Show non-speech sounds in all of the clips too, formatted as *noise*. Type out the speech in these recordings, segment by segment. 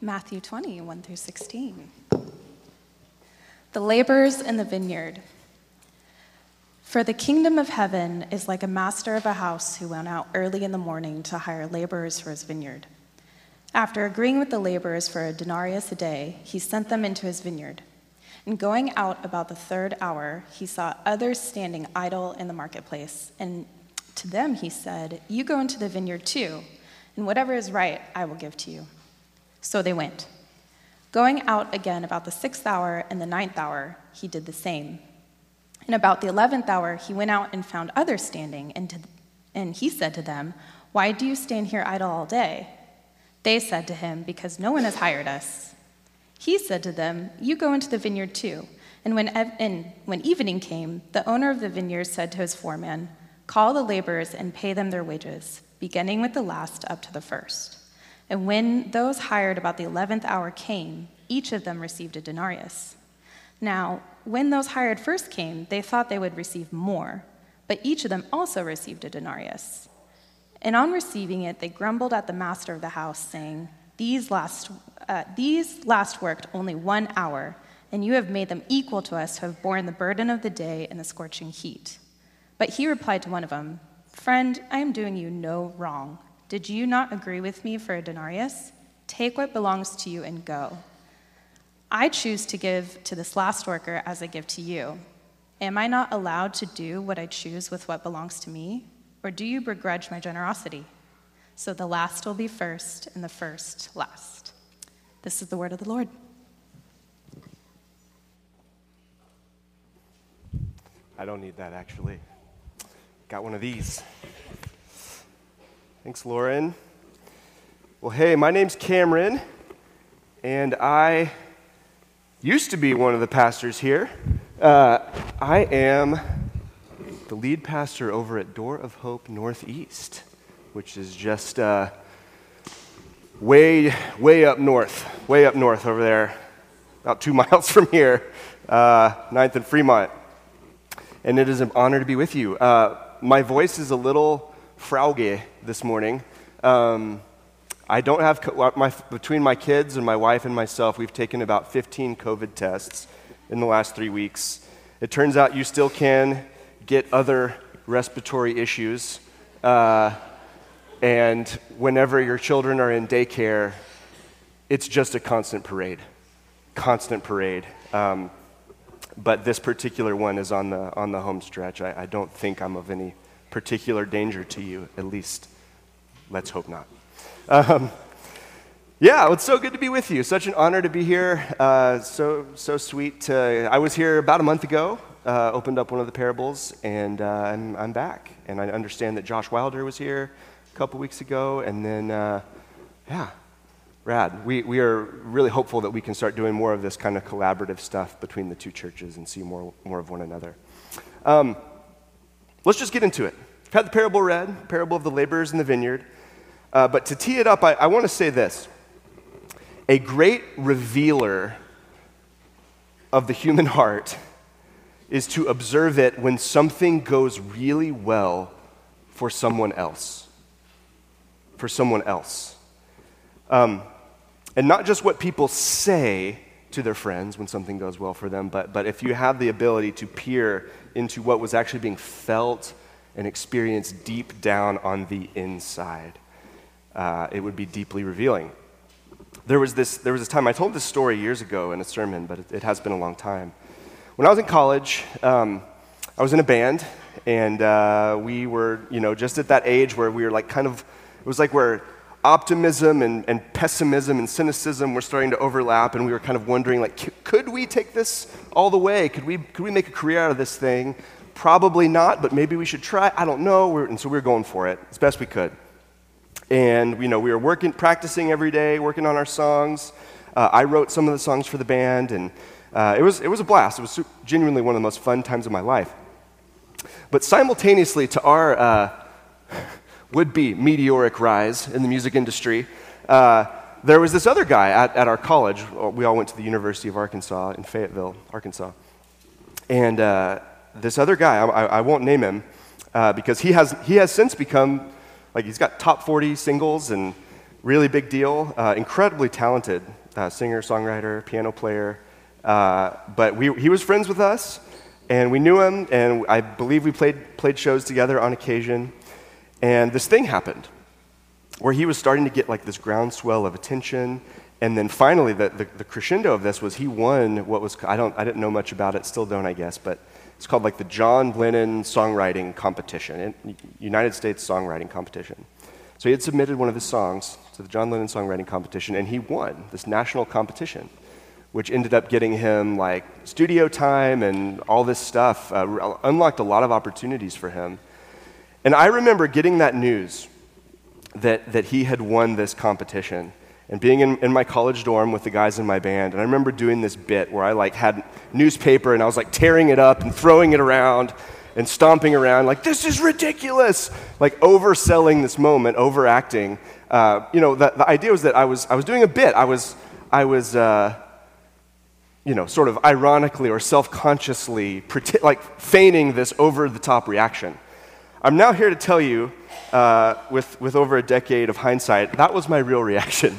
Matthew 20, 1 through 16. The laborers in the vineyard. For the kingdom of heaven is like a master of a house who went out early in the morning to hire laborers for his vineyard. After agreeing with the laborers for a denarius a day, he sent them into his vineyard. And going out about the third hour, he saw others standing idle in the marketplace. And to them he said, You go into the vineyard too, and whatever is right I will give to you. So they went. Going out again about the sixth hour and the ninth hour, he did the same. And about the eleventh hour, he went out and found others standing, and, to, and he said to them, Why do you stand here idle all day? They said to him, Because no one has hired us. He said to them, You go into the vineyard too. And when, and when evening came, the owner of the vineyard said to his foreman, Call the laborers and pay them their wages, beginning with the last up to the first. And when those hired about the eleventh hour came, each of them received a denarius. Now, when those hired first came, they thought they would receive more, but each of them also received a denarius. And on receiving it, they grumbled at the master of the house, saying, These last, uh, these last worked only one hour, and you have made them equal to us who have borne the burden of the day and the scorching heat. But he replied to one of them, Friend, I am doing you no wrong. Did you not agree with me for a denarius? Take what belongs to you and go. I choose to give to this last worker as I give to you. Am I not allowed to do what I choose with what belongs to me? Or do you begrudge my generosity? So the last will be first, and the first last. This is the word of the Lord. I don't need that actually. Got one of these. Thanks, Lauren. Well, hey, my name's Cameron, and I used to be one of the pastors here. Uh, I am the lead pastor over at Door of Hope Northeast, which is just uh, way, way up north, way up north over there, about two *laughs* miles from here, uh, 9th and Fremont. And it is an honor to be with you. Uh, my voice is a little frauge this morning. Um, I don't have, my, between my kids and my wife and myself, we've taken about 15 COVID tests in the last three weeks. It turns out you still can get other respiratory issues. Uh, and whenever your children are in daycare, it's just a constant parade. Constant parade. Um, but this particular one is on the, on the home stretch. I, I don't think I'm of any particular danger to you, at least let's hope not. Um, yeah, it's so good to be with you. Such an honor to be here. Uh, so so sweet. To, I was here about a month ago. Uh, opened up one of the parables, and uh, I'm, I'm back. And I understand that Josh Wilder was here a couple weeks ago, and then uh, yeah, rad. We we are really hopeful that we can start doing more of this kind of collaborative stuff between the two churches and see more more of one another. Um, let's just get into it. I've had the parable read, parable of the laborers in the vineyard. Uh, but to tee it up, I, I want to say this a great revealer of the human *laughs* heart is to observe it when something goes really well for someone else. For someone else. Um, and not just what people say to their friends when something goes well for them, but, but if you have the ability to peer into what was actually being felt and experienced deep down on the inside uh, it would be deeply revealing. There was, this, there was this time, I told this story years ago in a sermon, but it, it has been a long time. When I was in college, um, I was in a band, and uh, we were, you know, just at that age where we were like kind of, it was like where optimism and, and pessimism and cynicism were starting to overlap, and we were kind of wondering, like, could we take this all the way? Could we, could we make a career out of this thing? Probably not, but maybe we should try. I don't know. We're, and so we were going for it as best we could. And you know, we were working, practicing every day, working on our songs. Uh, I wrote some of the songs for the band, and uh, it, was, it was a blast. It was genuinely one of the most fun times of my life. But simultaneously to our uh, would be meteoric rise in the music industry, uh, there was this other guy at, at, our college. We all went to the University of Arkansas in Fayetteville, Arkansas. And uh, this other guy, I, I, won't name him uh, because he has, he has since become like he's got top 40 singles and Really big deal. Uh, incredibly talented uh, singer, songwriter, piano player. Uh, but we, he was friends with us, and we knew him, and I believe we played, played shows together on occasion. And this thing happened where he was starting to get like this groundswell of attention. And then finally, the, the, the, crescendo of this was he won what was, I, don't, I didn't know much about it, still don't, I guess, but it's called like the John Lennon Songwriting Competition, United States Songwriting Competition. So he had submitted one of his songs to the John Lennon Songwriting Competition, and he won this national competition, which ended up getting him like studio time and all this stuff, uh, unlocked a lot of opportunities for him. And I remember getting that news that, that he had won this competition and being in, in my college dorm with the guys in my band. And i remember doing this bit where i like had newspaper and i was like tearing it up and throwing it around and stomping around like this is ridiculous! Like overselling this moment overacting. Uh, you know the, the idea was that i was i was doing a bit. I was i was uh, you know sort of ironically or self-consciously like feigning this over the top reaction i'm now here to tell you uh, with, with over a decade of hindsight that was my real reaction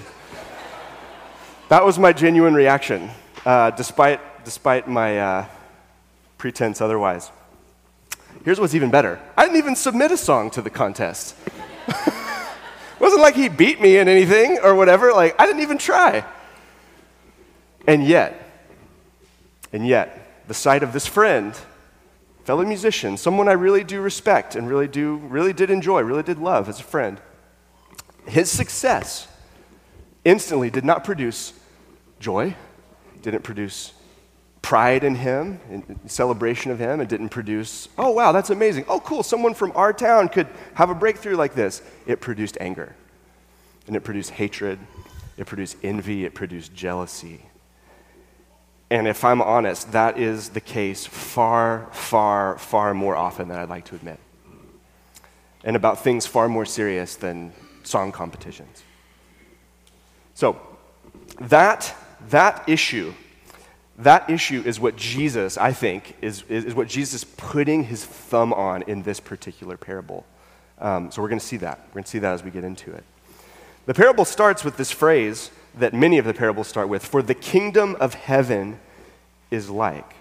*laughs* that was my genuine reaction uh, despite, despite my uh, pretense otherwise Here's what's even better I didn't even submit a song to the contest. it *laughs* wasn't like he beat me in anything or whatever. Like, I didn't even try. And yet, and yet, the sight of this friend, fellow musician, someone I really do respect and really do, really did enjoy, really did love as a friend, his success instantly did not produce joy, didn't produce pride in him, in celebration of him, and didn't produce, oh, wow, that's amazing. Oh, cool, someone from our town could have a breakthrough like this. It produced anger, and it produced hatred, it produced envy, it produced jealousy. And if I'm honest, that is the case far, far, far more often than I'd like to admit. And about things far more serious than song competitions. So, that, that issue that issue is what Jesus, I think, is, is, what Jesus is putting his thumb on in this particular parable. Um, so we're going to see that. We're going to see that as we get into it. The parable starts with this phrase that many of the parables start with For the kingdom of heaven is like.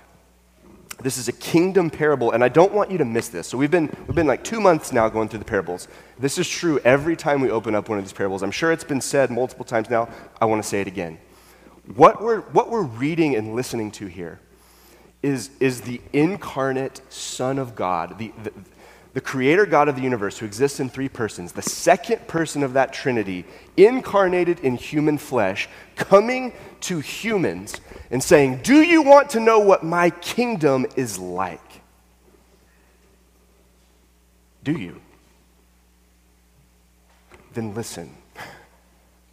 This is a kingdom parable, and I don't want you to miss this. So we've been, we've been like two months now going through the parables. This is true every time we open up one of these parables. I'm sure it's been said multiple times now. I want to say it again. What we're, what we're reading and listening to here is, is the incarnate Son of God, the, the, the creator God of the universe who exists in three persons, the second person of that Trinity, incarnated in human flesh, coming to humans and saying, Do you want to know what my kingdom is like? Do you? Then listen.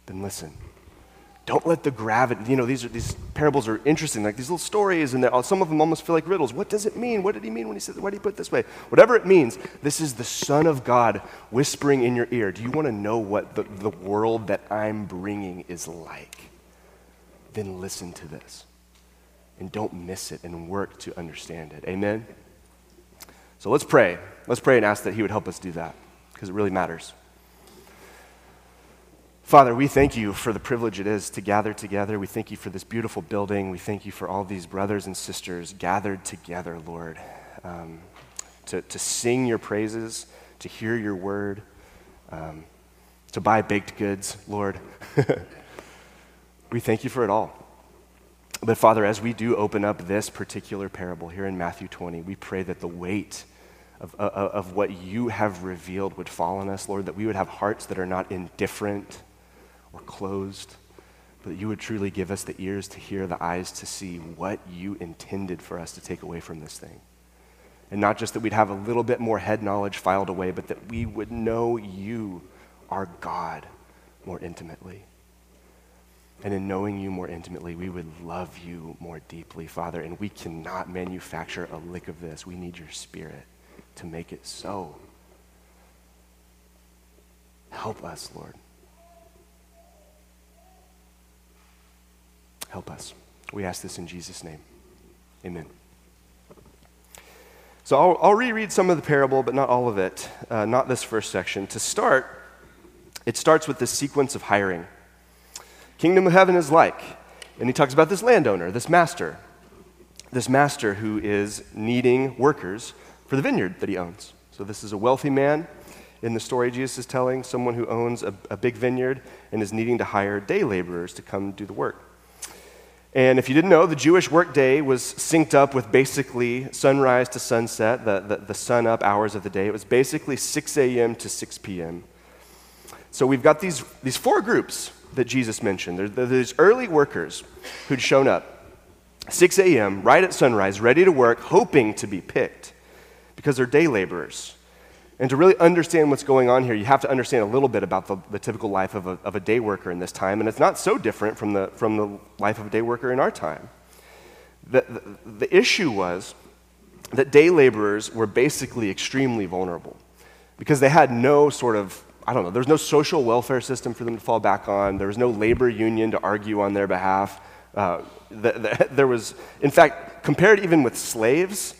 Then listen. Don't let the gravity, you know, these, are, these parables are interesting, like these little stories, and uh, some of them almost feel like riddles. What does it mean? What did he mean when he said, why did he put it this way? Whatever it means, this is the Son of God whispering in your ear. Do you want to know what the, the world that I'm bringing is like? Then listen to this. And don't miss it and work to understand it. Amen? So let's pray. Let's pray and ask that he would help us do that, because it really matters. Father, we thank you for the privilege it is to gather together. We thank you for this beautiful building. We thank you for all these brothers and sisters gathered together, Lord, um, to, to sing your praises, to hear your word, um, to buy baked goods, Lord. *laughs* we thank you for it all. But Father, as we do open up this particular parable here in Matthew 20, we pray that the weight of, of, of what you have revealed would fall on us, Lord, that we would have hearts that are not indifferent closed, but you would truly give us the ears to hear, the eyes to see what you intended for us to take away from this thing. And not just that we'd have a little bit more head knowledge filed away, but that we would know you, our God, more intimately. And in knowing you more intimately, we would love you more deeply, Father. And we cannot manufacture a lick of this. We need your spirit to make it so. Help us, Lord. Help us. We ask this in Jesus' name. Amen. So I'll, I'll reread some of the parable, but not all of it, uh, not this first section. To start, it starts with this sequence of hiring. Kingdom of heaven is like, and he talks about this landowner, this master, this master who is needing workers for the vineyard that he owns. So, this is a wealthy man in the story Jesus is telling, someone who owns a, a big vineyard and is needing to hire day laborers to come do the work. And if you didn't know, the Jewish workday was synced up with basically sunrise to sunset, the, the, the sun up hours of the day. It was basically 6 a.m. to 6 p.m. So we've got these, these four groups that Jesus mentioned. There, there's these early workers who'd shown up 6 a.m., right at sunrise, ready to work, hoping to be picked because they're day laborers. And to really understand what's going on here, you have to understand a little bit about the, the typical life of a, of a day worker in this time. And it's not so different from the, from the life of a day worker in our time. The, the, the issue was that day laborers were basically extremely vulnerable because they had no sort of, I don't know, there was no social welfare system for them to fall back on, there was no labor union to argue on their behalf. Uh, the, the, *laughs* there was, in fact, compared even with slaves,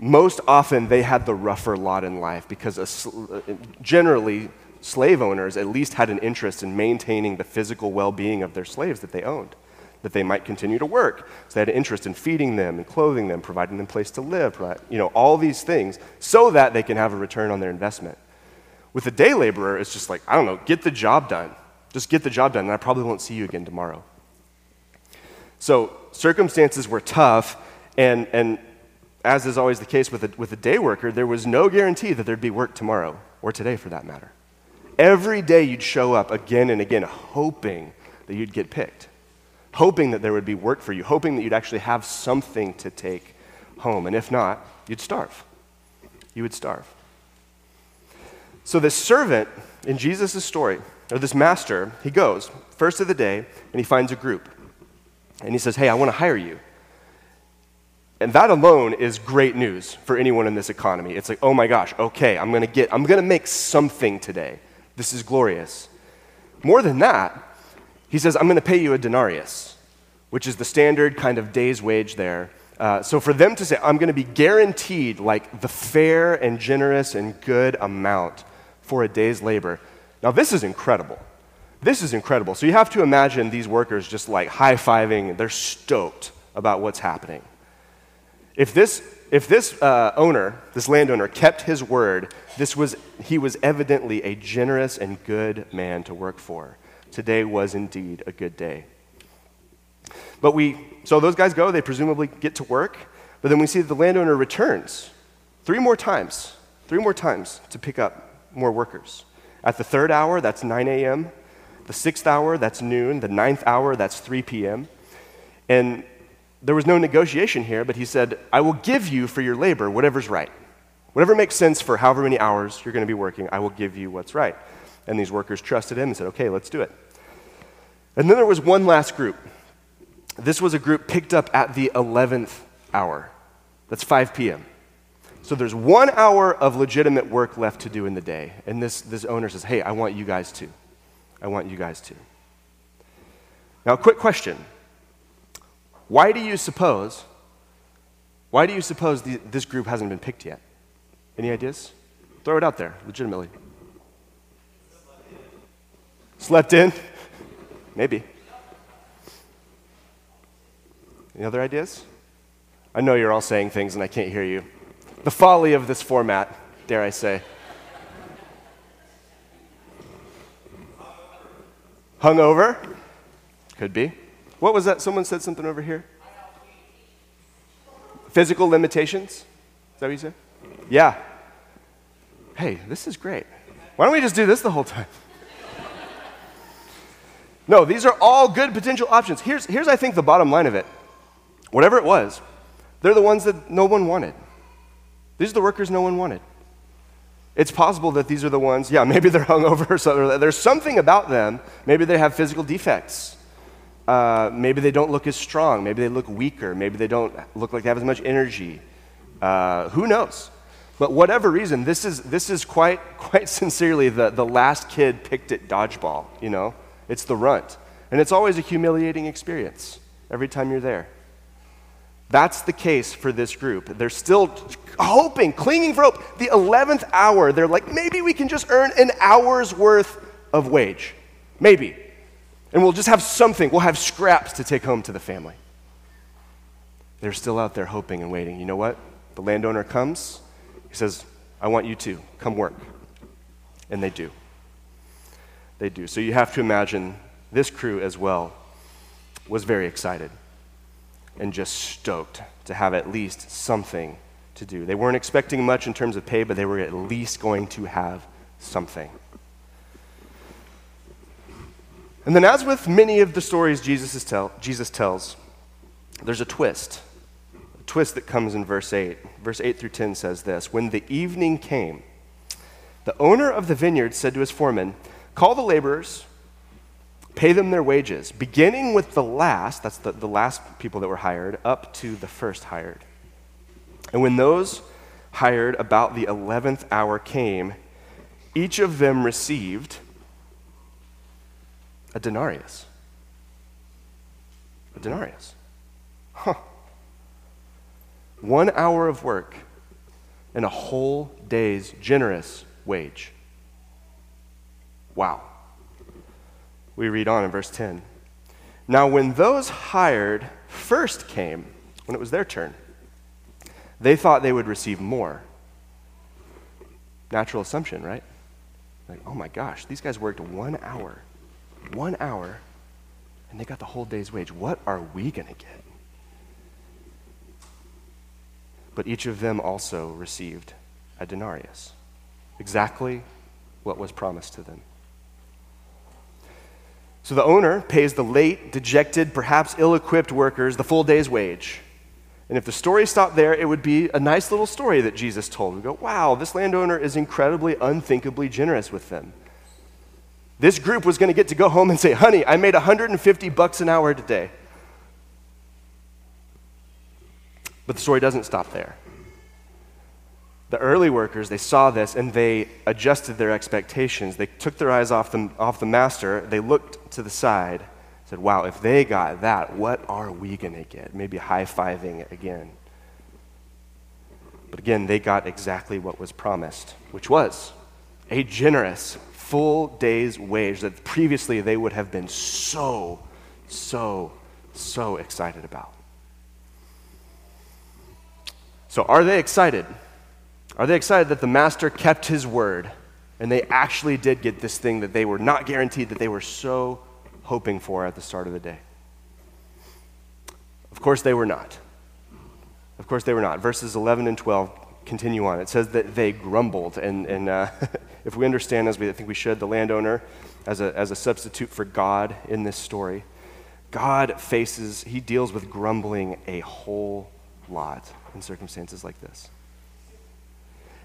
most often they had the rougher lot in life because a, generally slave owners at least had an interest in maintaining the physical well-being of their slaves that they owned that they might continue to work. So they had an interest in feeding them and clothing them providing them place to live you know all these things so that they can have a return on their investment. With a day laborer it's just like i don't know get the job done. Just get the job done and i probably won't see you again tomorrow. So circumstances were tough and, and as is always the case with a, with a day worker, there was no guarantee that there'd be work tomorrow, or today for that matter. Every day you'd show up again and again, hoping that you'd get picked, hoping that there would be work for you, hoping that you'd actually have something to take home. And if not, you'd starve. You would starve. So, this servant in Jesus' story, or this master, he goes first of the day and he finds a group. And he says, Hey, I want to hire you. And that alone is great news for anyone in this economy. It's like, oh my gosh, okay, I'm gonna get, I'm gonna make something today. This is glorious. More than that, he says, I'm gonna pay you a denarius, which is the standard kind of day's wage there. Uh, so for them to say, I'm gonna be guaranteed like the fair and generous and good amount for a day's labor. Now, this is incredible. This is incredible. So you have to imagine these workers just like high fiving, they're stoked about what's happening. If this, if this uh, owner, this landowner, kept his word, this was, he was evidently a generous and good man to work for. Today was indeed a good day. But we, so those guys go, they presumably get to work, but then we see that the landowner returns three more times, three more times to pick up more workers. At the third hour, that's 9 a.m. The sixth hour, that's noon. The ninth hour, that's 3 p.m. And there was no negotiation here, but he said, I will give you for your labor whatever's right. Whatever makes sense for however many hours you're going to be working, I will give you what's right. And these workers trusted him and said, okay, let's do it. And then there was one last group. This was a group picked up at the 11th hour. That's 5 p.m. So there's one hour of legitimate work left to do in the day. And this, this owner says, hey, I want you guys to. I want you guys to. Now, a quick question why do you suppose? Why do you suppose the, this group hasn't been picked yet? Any ideas? Throw it out there, legitimately. Slept in? *laughs* Maybe. Any other ideas? I know you're all saying things and I can't hear you. The folly of this format, dare I say. Hungover? Could be. What was that? Someone said something over here? Physical limitations? Is that what you said? Yeah. Hey, this is great. Why don't we just do this the whole time? no, these are all good potential options. Here's, here's, I think, the bottom line of it. Whatever it was, they're the ones that no one wanted. These are the workers no one wanted. It's possible that these are the ones, yeah, *laughs* maybe they're hungover or something. There's something about them. Maybe they have physical defects. Uh, maybe they don't look as strong. Maybe they look weaker. Maybe they don't look like they have as much energy. Uh, who knows? But whatever reason, this is, this is quite, *laughs* quite sincerely the, the last kid picked at dodgeball, you know? It's the runt. And it's always a humiliating experience every time you're there. That's the case for this group. They're still hoping, clinging for hope. The 11th hour, they're like, maybe we can just earn an hour's worth of wage. Maybe. And we'll just have something. We'll have scraps to take home to the family. They're still out there hoping and waiting. You know what? The landowner comes. He says, I want you to come work. And they do. They do. So you have to imagine this crew as well was very excited and just stoked to have at least something to do. They weren't expecting much in terms of pay, but they were at least going to have something. And then, as with many of the stories Jesus, tell, Jesus tells, there's a twist. A twist that comes in verse 8. Verse 8 through 10 says this When the evening came, the owner of the vineyard said to his foreman, Call the laborers, pay them their wages, beginning with the last, that's the, the last people that were hired, up to the first hired. And when those hired about the 11th hour came, each of them received a denarius. A denarius. Huh. One hour of work and a whole day's generous wage. Wow. We read on in verse 10. Now, when those hired first came, when it was their turn, they thought they would receive more. Natural assumption, right? Like, oh my gosh, these guys worked one hour, one hour, and they got the whole day's wage. What are we going to get? But each of them also received a denarius, exactly what was promised to them. So the owner pays the late, dejected, perhaps ill equipped workers the full day's wage. And if the story stopped there, it would be a nice little story that Jesus told. We go, wow, this landowner is incredibly, unthinkably generous with them. This group was going to get to go home and say, honey, I made 150 bucks an hour today. But the story doesn't stop there. The early workers, they saw this and they adjusted their expectations. They took their eyes off the, off the master, they looked to the side, said, Wow, if they got that, what are we going to get? Maybe high fiving again. But again, they got exactly what was promised, which was a generous, full day's wage that previously they would have been so, so, so excited about. So, are they excited? Are they excited that the master kept his word and they actually did get this thing that they were not guaranteed, that they were so hoping for at the start of the day? Of course, they were not. Of course, they were not. Verses 11 and 12 continue on. It says that they grumbled. And, and uh, *laughs* if we understand, as we think we should, the landowner as a, as a substitute for God in this story, God faces, he deals with grumbling a whole lot in circumstances like this.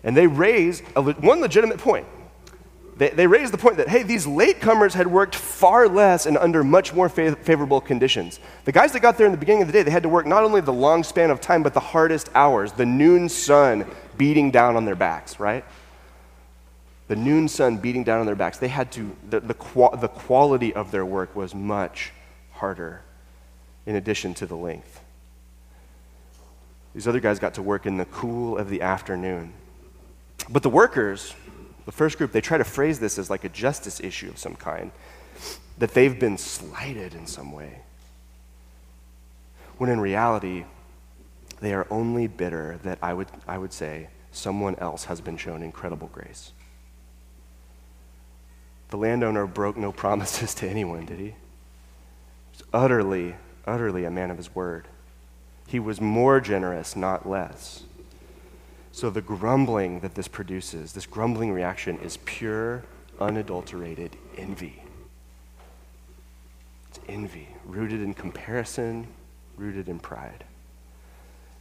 And they raise a, one legitimate point. They, they raise the point that, hey, these latecomers had worked far less and under much more fav- favorable conditions. The guys that got there in the beginning of the day, they had to work not only the long span of time, but the hardest hours, the noon sun beating down on their backs, right? The noon sun beating down on their backs. They had to, the, the, the quality of their work was much harder in addition to the length. These other guys got to work in the cool of the afternoon. But the workers, the first group, they try to phrase this as like a justice issue of some kind, that they've been slighted in some way. When in reality, they are only bitter that I would, I would say someone else has been shown incredible grace. The landowner broke no promises to anyone, did he? He was utterly, utterly a man of his word. He was more generous, not less. So the grumbling that this produces, this grumbling reaction, is pure, unadulterated envy. It's envy, rooted in comparison, rooted in pride.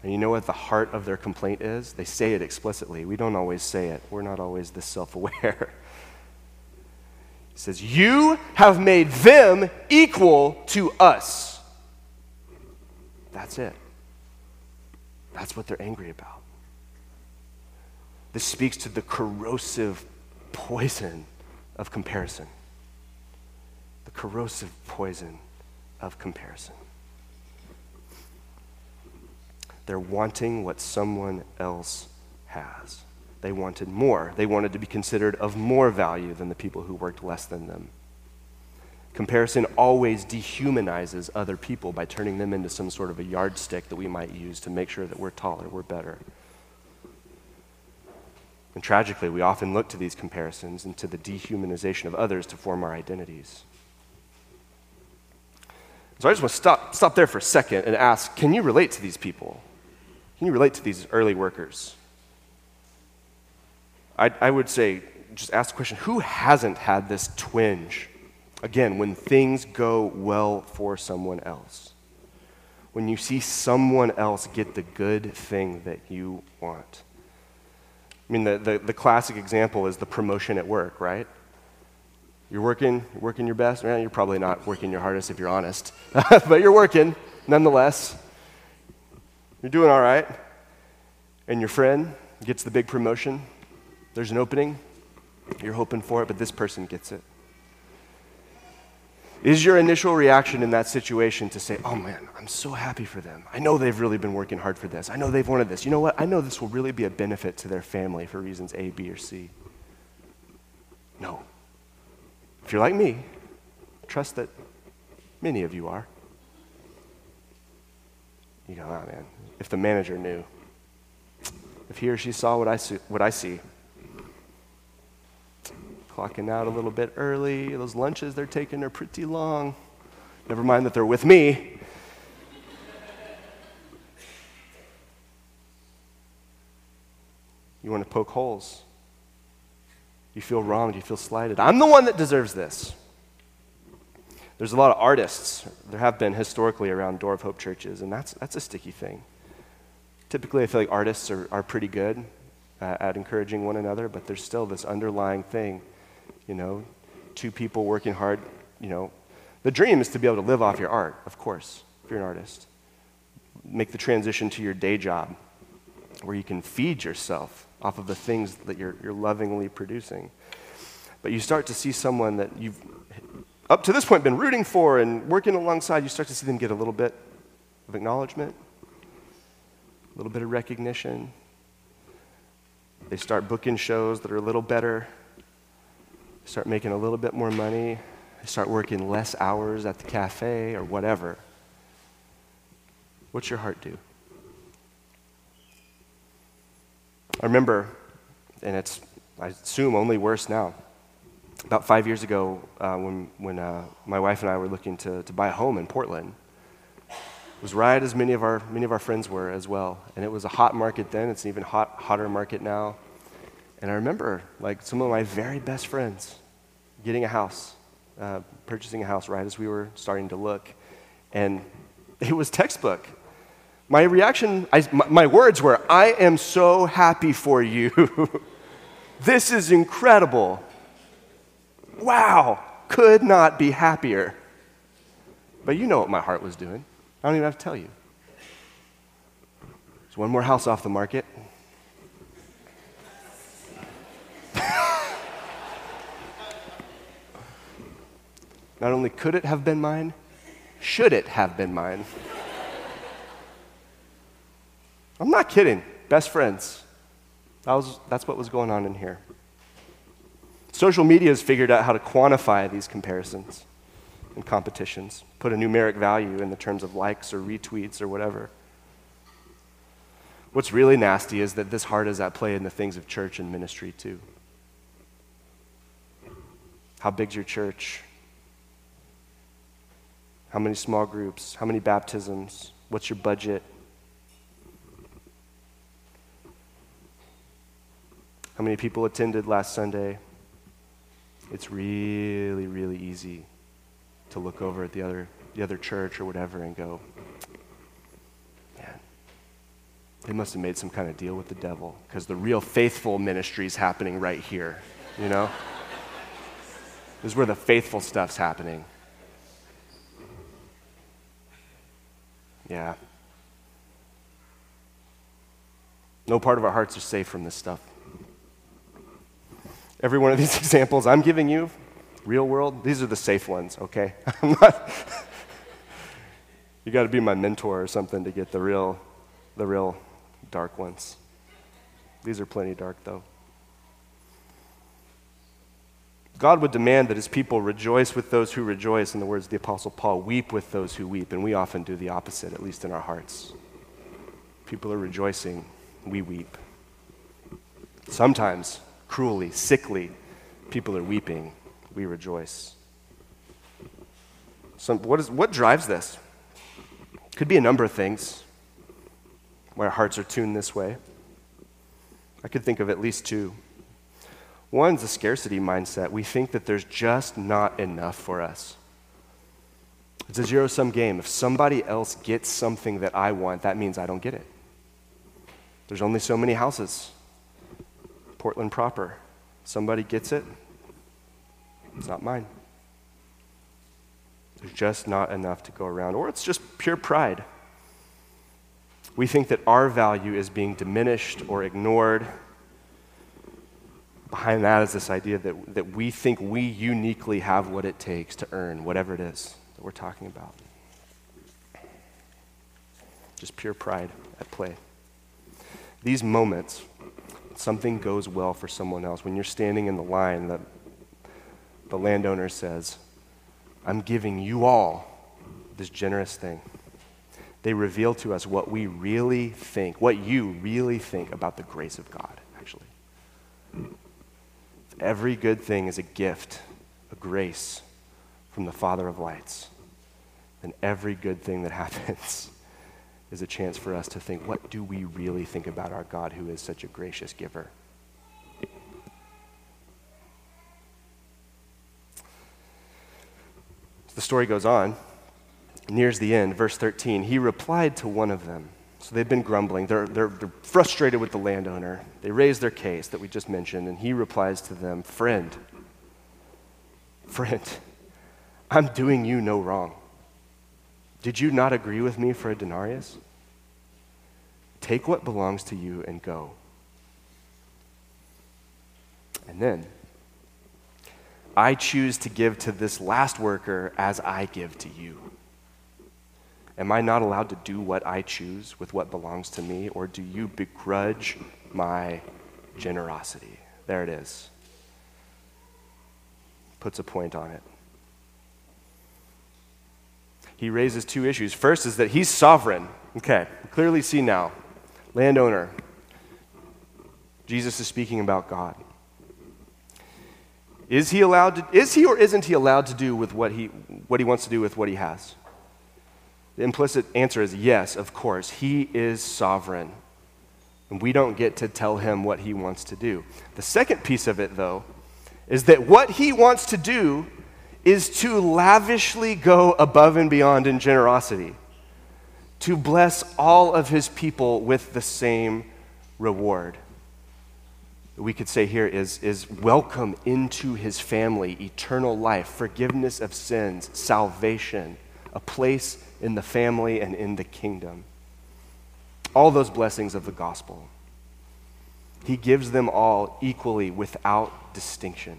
And you know what the heart of their complaint is? They say it explicitly. We don't always say it, we're not always this self aware. *laughs* He says, You have made them equal to us. That's it. That's what they're angry about. This speaks to the corrosive poison of comparison. The corrosive poison of comparison. They're wanting what someone else has. They wanted more. They wanted to be considered of more value than the people who worked less than them. Comparison always dehumanizes other people by turning them into some sort of a yardstick that we might use to make sure that we're taller, we're better. And tragically, we often look to these comparisons and to the dehumanization of others to form our identities. So I just want to stop, stop there for a second and ask can you relate to these people? Can you relate to these early workers? I, I would say, just ask the question who hasn't had this twinge? Again, when things go well for someone else, when you see someone else get the good thing that you want. I mean, the, the, the classic example is the promotion at work, right? You're working, working your best. Well, you're probably not working your hardest if you're honest, *laughs* but you're working nonetheless. You're doing all right. And your friend gets the big promotion. There's an opening. You're hoping for it, but this person gets it. Is your initial reaction in that situation to say, oh man, I'm so happy for them. I know they've really been working hard for this. I know they've wanted this. You know what? I know this will really be a benefit to their family for reasons A, B, or C. No. If you're like me, trust that many of you are. You go, oh man, if the manager knew, if he or she saw what I see, what I see clocking out a little bit early. Those lunches they're taking are pretty long. Never mind that they're with me. You want to poke holes. You feel wronged. You feel slighted. I'm the one that deserves this. There's a lot of artists, there have been historically around Door of Hope churches, and that's, that's a sticky thing. Typically, I feel like artists are, are pretty good at encouraging one another, but there's still this underlying thing you know, two people working hard, you know. The dream is to be able to live off your art, of course, if you're an artist. Make the transition to your day job where you can feed yourself off of the things that you're, you're lovingly producing. But you start to see someone that you've, up to this point, been rooting for and working alongside, you start to see them get a little bit of acknowledgement, a little bit of recognition. They start booking shows that are a little better start making a little bit more money, I start working less hours at the cafe or whatever. What's your heart do? I remember, and it's, I assume, only worse now. About five years ago, uh, when, when uh, my wife and I were looking to, to buy a home in Portland, it was right as many of, our, many of our friends were as well. And it was a hot market then, it's an even hot, hotter market now. And I remember, like, some of my very best friends getting a house, uh, purchasing a house right as we were starting to look. And *laughs* it was textbook. My reaction, I, my, my words were, I am so happy for you. *laughs* this is incredible. Wow, could not be happier. But you know what my heart was doing. I don't even have to tell you. There's one more house off the market. Not only could it have been mine, should it have been mine? I'm not kidding. Best friends. That was, that's what was going on in here. Social media has figured out how to quantify these comparisons and competitions, put a numeric value in the terms of likes or retweets or whatever. What's really nasty is that this heart is at play in the things of church and ministry too. How big's your church? How many small groups? How many baptisms? What's your budget? How many people attended last Sunday? It's really, really easy to look over at the other, the other church or whatever and go, man, they must have made some kind of deal with the devil because the real faithful ministry is happening right here, you know? this is where the faithful stuff's happening. Yeah. No part of our hearts are safe from this stuff. Every one of these *laughs* examples I'm giving you, real world, these are the safe ones, okay? *laughs* I'm not, *laughs* you got to be my mentor or something to get the real, the real dark ones. These are plenty dark, though. God would demand that his people rejoice with those who rejoice, in the words of the Apostle Paul, weep with those who weep. And we often do the opposite, at least in our hearts. People are rejoicing, we weep. Sometimes, cruelly, sickly, people are weeping, we rejoice. So, what, is, what drives this? Could be a number of things why our hearts are tuned this way. I could think of at least two. One's a scarcity mindset. We think that there's just not enough for us. It's a zero sum game. If somebody else gets something that I want, that means I don't get it. There's only so many houses. Portland proper. Somebody gets it, it's not mine. There's just not enough to go around. Or it's just pure pride. We think that our value is being diminished or ignored. Behind that is this idea that, that we think we uniquely have what it takes to earn whatever it is that we're talking about. Just pure pride at play. These moments, something goes well for someone else. When you're standing in the line, the, the landowner says, I'm giving you all this generous thing they reveal to us what we really think, what you really think about the grace of God. Every good thing is a gift, a grace from the Father of lights. And every good thing that *laughs* happens is a chance for us to think, what do we really think about our God who is such a gracious giver? The story goes on nears the end, verse 13, he replied to one of them. So they've been grumbling. They're, they're, they're, frustrated with the landowner. They raise their case that we just mentioned, and he replies to them Friend, friend, I'm doing you no wrong. Did you not agree with me for a denarius? Take what belongs to you and go. And then, I choose to give to this last worker as I give to you. Am I not allowed to do what I choose with what belongs to me, or do you begrudge my generosity? There it is. Puts a point on it. He raises two issues. First is that he's sovereign. Okay, clearly see now. Landowner. Jesus is speaking about God. Is he allowed to, is he or isn't he allowed to do with what he, what he wants to do with what he has? The implicit answer is yes, of course. He is sovereign. And we don't get to tell him what he wants to do. The second piece of it, though, is that what he wants to do is to lavishly go above and beyond in generosity, to bless all of his people with the same reward. We could say here is, is welcome into his family, eternal life, forgiveness of sins, salvation, a place in the family and in the kingdom. All those blessings of the gospel. He gives them all equally without distinction.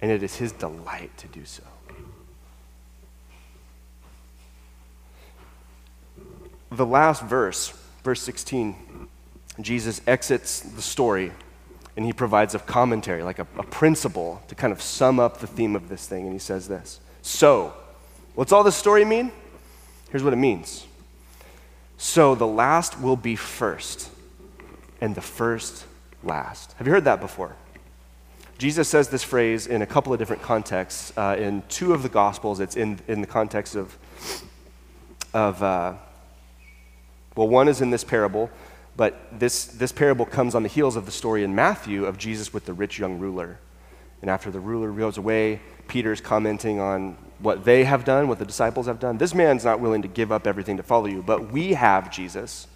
And it is his delight to do so. The last verse, verse 16, Jesus exits the story and he provides a commentary, like a, a, principle to kind of sum up the theme of this thing. And he says this So, what's all this story mean? Here's what it means So the last will be first, and the first last. Have you heard that before? Jesus says this phrase in a couple of different contexts. Uh, in two of the Gospels, it's in, in the context of, of uh, well, one is in this parable, but this, this parable comes on the heels of the story in Matthew of Jesus with the rich young ruler. And after the ruler goes away, Peter's commenting on what they have done, what the disciples have done. This man's not willing to give up everything to follow you, but we have Jesus.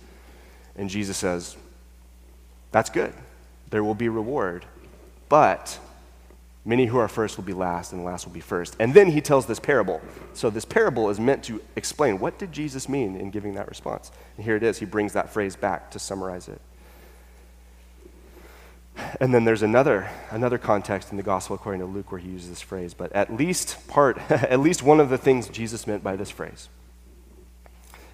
And Jesus says, That's good. There will be reward. But many who are first will be last, and the last will be first. And then he tells this parable. So this parable is meant to explain what did Jesus mean in giving that response. And here it is. He brings that phrase back to summarize it. And then there's another, another context in the gospel according to Luke where he uses this phrase, but at least part, *laughs* at least one of the things Jesus meant by this phrase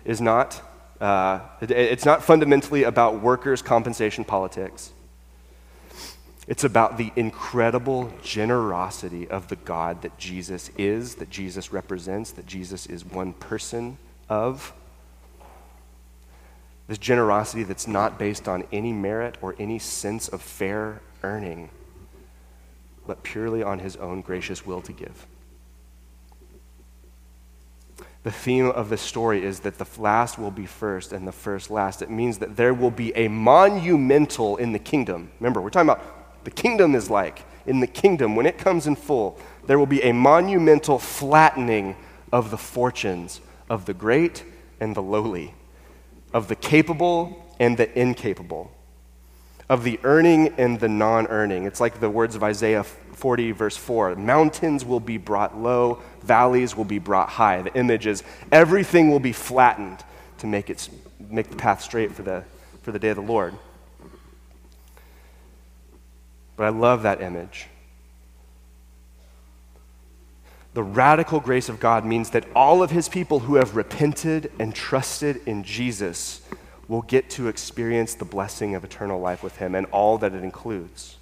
is not, uh, it, it's not fundamentally about workers' compensation politics. It's about the incredible generosity of the God that Jesus is, that Jesus represents, that Jesus is one person of. This generosity that's not based on any merit or any sense of fair earning, but purely on his own gracious will to give. The theme of the story is that the last will be first and the first last. It means that there will be a monumental in the kingdom. Remember, we're talking about the kingdom is like. In the kingdom, when it comes in full, there will be a monumental flattening of the fortunes of the great and the lowly, of the capable and the incapable, of the earning and the non earning. It's like the words of Isaiah 40, verse 4 Mountains will be brought low, valleys will be brought high. The image is everything will be flattened to make, it, make the path straight for the, for the day of the Lord. But I love that image. The radical grace of God means that all of his people who have repented and trusted in Jesus will get to experience the blessing of eternal life with him and all that it includes.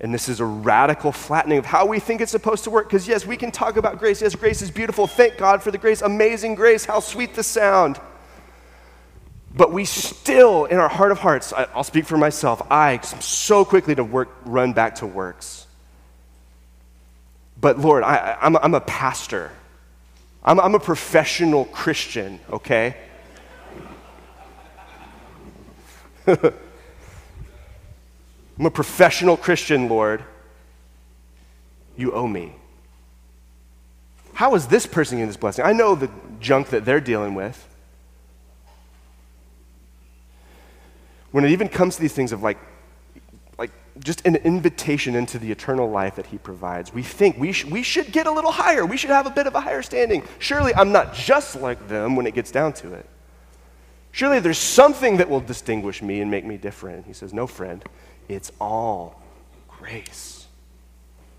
And this is a radical flattening of how we think it's supposed to work. Because, yes, we can talk about grace. Yes, grace is beautiful. Thank God for the grace. Amazing grace. How sweet the sound. But we still, in our heart of hearts, I, will speak for myself, I so quickly to work, run back to works. But Lord, I, am I'm a pastor. I'm, I'm a professional Christian, okay? *laughs* I'm a professional Christian, Lord. You owe me. How is this person getting this blessing? I know the junk that they're dealing with. When it even comes to these things of like just an invitation into the eternal life that he provides, we think we, sh- we should get a little higher. We should have a bit of a higher standing. Surely I'm not just like them when it gets down to it. Surely there's something that will distinguish me and make me different. He says, No, friend. It's all grace.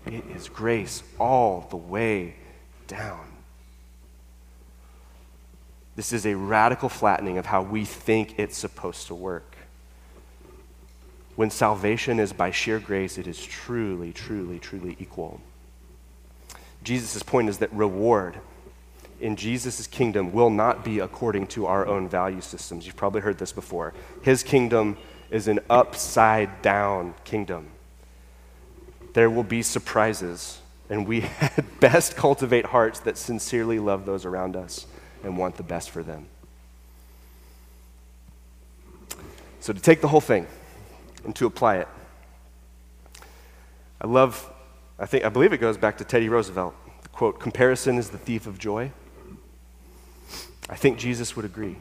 It is grace all the way down. This is a radical flattening of how we think it's supposed to work. When salvation is by sheer grace, it is truly, truly, truly equal. Jesus' point is that reward in Jesus' kingdom will not be according to our own value systems. You've probably heard this before. His kingdom is an upside down kingdom. There will be surprises, and we *laughs* had best cultivate hearts that sincerely love those around us and want the best for them. So, to take the whole thing and to apply it, I love, I think, I believe it goes back to Teddy Roosevelt. The quote, comparison is the thief of joy. I think Jesus would agree.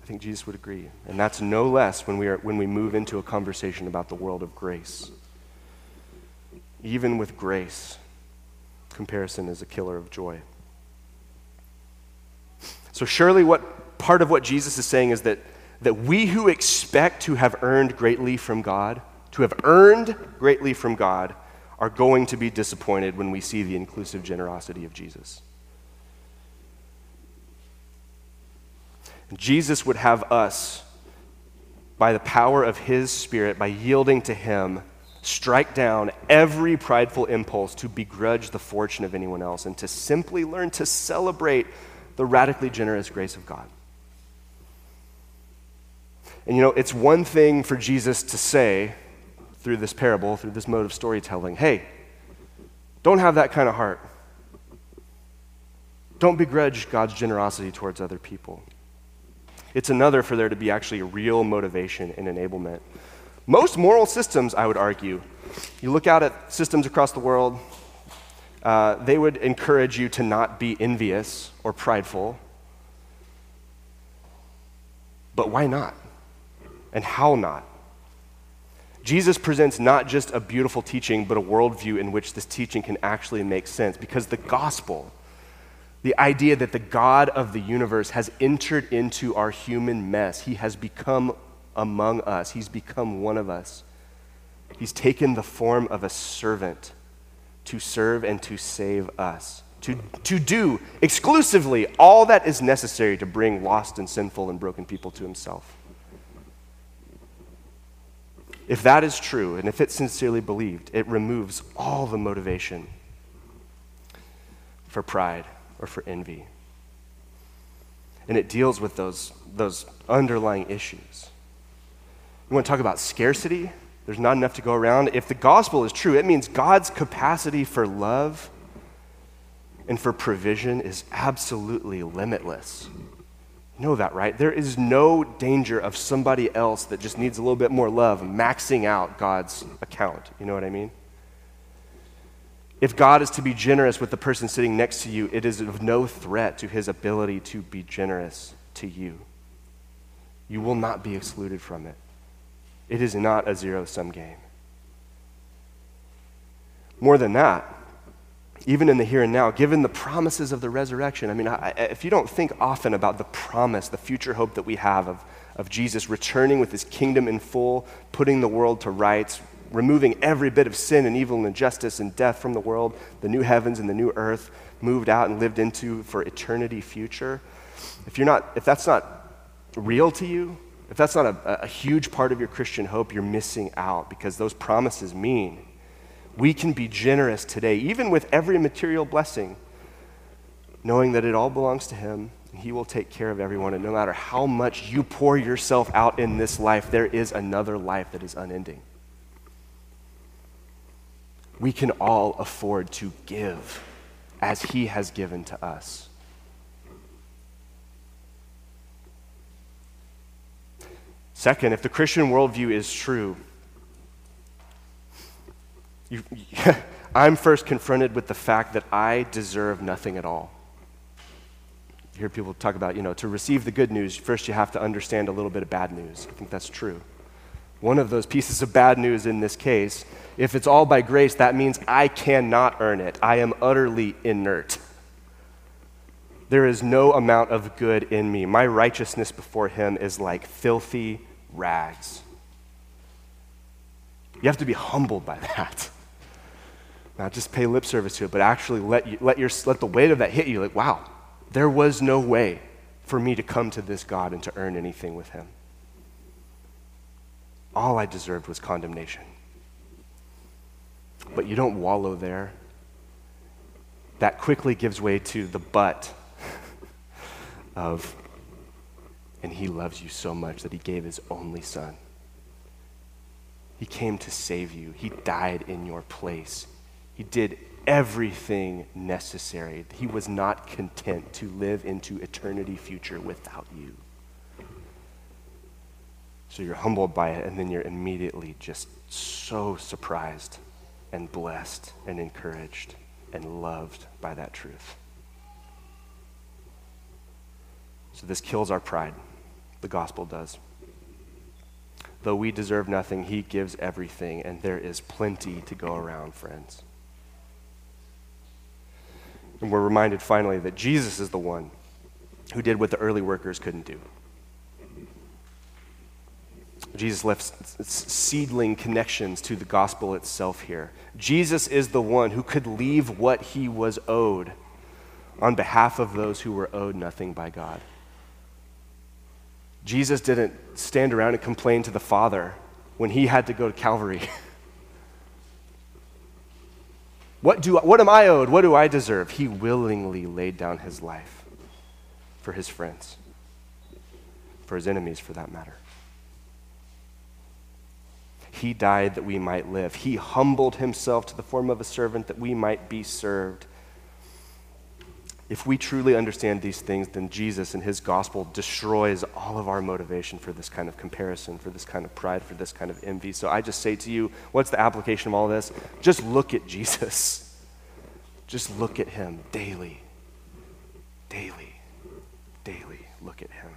I think Jesus would agree. And that's no less when we, are, when we move into a conversation about the world of grace. Even with grace, comparison is a killer of joy. So, surely, what part of what Jesus is saying is that, that we who expect to have earned greatly from God, to have earned greatly from God, are going to be disappointed when we see the inclusive generosity of Jesus. Jesus would have us, by the power of his Spirit, by yielding to him, strike down every prideful impulse to begrudge the fortune of anyone else and to simply learn to celebrate the radically generous grace of God. And you know, it's one thing for Jesus to say through this parable, through this mode of storytelling, hey, don't have that kind of heart. Don't begrudge God's generosity towards other people. It's another for there to be actually a real motivation and enablement. Most moral systems, I would argue, you look out at systems across the world, uh, they would encourage you to not be envious or prideful. But why not? And how not? Jesus presents not just a beautiful teaching, but a worldview in which this teaching can actually make sense because the gospel the idea that the God of the universe has entered into our human mess. He has become among us, He's become one of us. He's taken the form of a servant to serve and to save us, to, to do exclusively all that is necessary to bring lost and sinful and broken people to Himself. If that is true, and if it's sincerely believed, it removes all the motivation for pride or for envy. And it deals with those, those underlying issues. You want to talk about scarcity? There's not enough to go around. If the gospel is true, it means God's capacity for love and for provision is absolutely limitless. You know that, right? There is no danger of somebody else that just needs a little bit more love maxing out God's account. You know what I mean? If God is to be generous with the person sitting next to you, it is of no threat to his ability to be generous to you. You will not be excluded from it. It is not a zero sum game. More than that, even in the here and now, given the promises of the resurrection, I mean, I, if you don't think often about the promise, the future hope that we have of, of Jesus returning with his kingdom in full, putting the world to rights, removing every bit of sin and evil and injustice and death from the world, the new heavens and the new earth moved out and lived into for eternity future. If, you're not, if that's not real to you, if that's not a, a huge part of your Christian hope, you're missing out because those promises mean we can be generous today, even with every material blessing, knowing that it all belongs to Him He will take care of everyone. And no matter how much you pour yourself out in this life, there is another life that is unending. We can all afford to give as He has given to us. Second, if the Christian worldview is true, you, *laughs* I'm first confronted with the fact that I deserve nothing at all. You hear people talk about, you know, to receive the good news, first you have to understand a little bit of bad news. I think that's true. One of those pieces of bad news in this case, if it's all by grace, that means I cannot earn it. I am utterly inert. There is no amount of good in me. My righteousness before Him is like filthy rags. You have to be humbled by *laughs* that. Not just pay lip service to it, but actually let, you, let, your, let the weight of that hit you like, wow, there was no way for me to come to this God and to earn anything with Him. All I deserved was condemnation. But you don't wallow there. That quickly gives way to the but *laughs* of and he loves you so much that he gave his only son. He came to save you, he died in your place. He did everything necessary. He was not content to live into eternity future without you. So you're humbled by it, and then you're immediately just so surprised and blessed and encouraged and loved by that truth. So this kills our pride. The gospel does. Though we deserve nothing, he gives everything, and there is plenty to go around, friends. And we're reminded finally that Jesus is the one who did what the early workers couldn't do. Jesus left seedling connections to the gospel itself here. Jesus is the one who could leave what he was owed on behalf of those who were owed nothing by God. Jesus didn't stand around and complain to the Father when he had to go to Calvary. *laughs* what, do, what am I owed? What do I deserve? He willingly laid down his life for his friends, for his enemies, for that matter. He died that we might live. He humbled himself to the form of a servant that we might be served. If we truly understand these things, then Jesus and his gospel destroys all of our motivation for this kind of comparison, for this kind of pride, for this kind of envy. So I just say to you, what's the application of all this? Just look at Jesus. Just look at him daily. Daily. Daily. Look at him.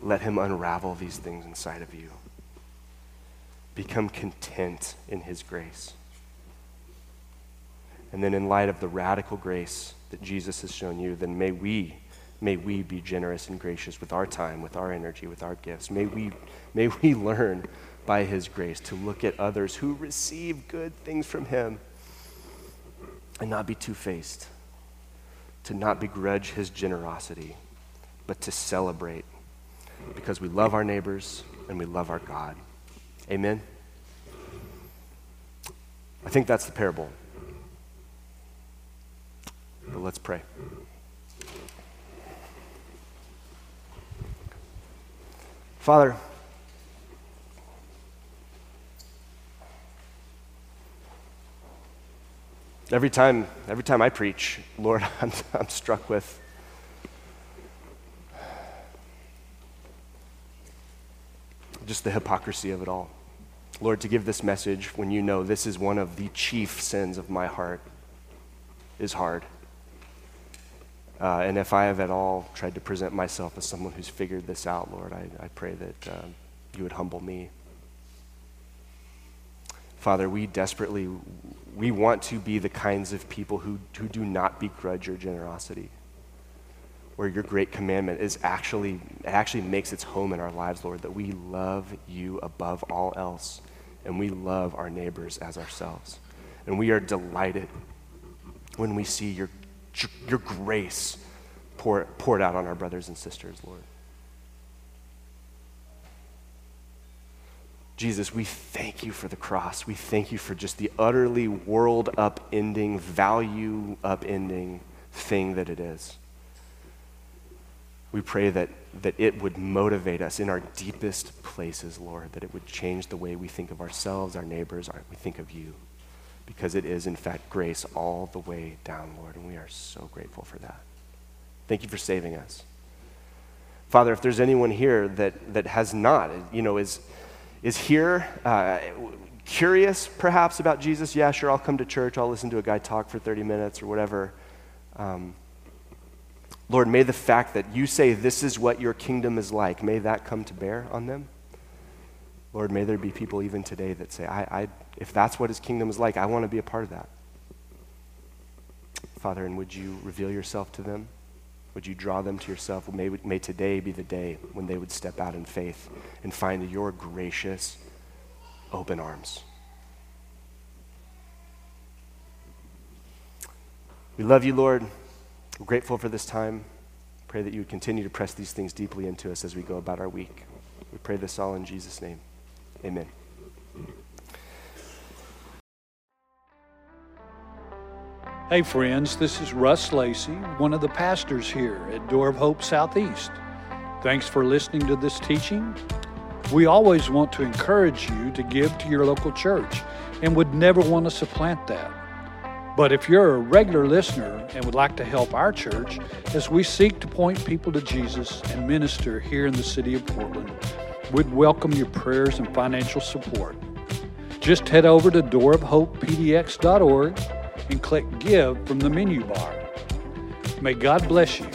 Let him unravel these things inside of you. Become content in his grace. And then, in light of the radical grace that Jesus has shown you, then may we, may we be generous and gracious with our time, with our energy, with our gifts. May we, may we *laughs* learn by his grace to look at others who receive good things from him and not be two faced, to not begrudge his generosity, but to celebrate because we love our neighbors and we love our God. Amen. I think that's the parable. But let's pray. Father, every time, every time I preach, Lord, *laughs* I'm, I'm struck with just the hypocrisy of it all. Lord, to give this message when you know this is one of the chief sins of my heart is hard. Uh, and if I have at all tried to present myself as someone who's figured this out, Lord, I, I pray that um, you would humble me. Father, we desperately, we want to be the kinds of people who, who do not begrudge your generosity where your great commandment is actually it actually makes its home in our lives, Lord, that we love you above all else and we love our neighbors as ourselves. And we are delighted when we see your, your grace pour, poured out on our brothers and sisters, Lord. Jesus, we thank you for the cross. We thank you for just the utterly world upending, value upending thing that it is. We pray that, that it would motivate us in our deepest places, Lord, that it would change the way we think of ourselves, our neighbors, our, we think of you. Because it is, in fact, grace all the way down, Lord, and we are so grateful for that. Thank you for saving us. Father, if there's anyone here that, that has not, you know, is, is here uh, curious perhaps about Jesus, yeah, sure, I'll come to church, I'll listen to a guy talk for 30 minutes or whatever. Um, Lord, may the fact that you say this is what your kingdom is like, may that come to bear on them. Lord, may there be people even today that say, I, I, if that's what his kingdom is like, I want to be a part of that. Father, and would you reveal yourself to them? Would you draw them to yourself? May, may today be the day when they would step out in faith and find your gracious, open arms. We love you, Lord. We're grateful for this time. Pray that you would continue to press these things deeply into us as we go about our week. We pray this all in Jesus' name. Amen. Hey, friends, this is Russ Lacey, one of the pastors here at Door of Hope Southeast. Thanks for listening to this teaching. We always want to encourage you to give to your local church and would never want to supplant that. But if you're a regular listener and would like to help our church as we seek to point people to Jesus and minister here in the city of Portland, we'd welcome your prayers and financial support. Just head over to doorofhopepdx.org and click Give from the menu bar. May God bless you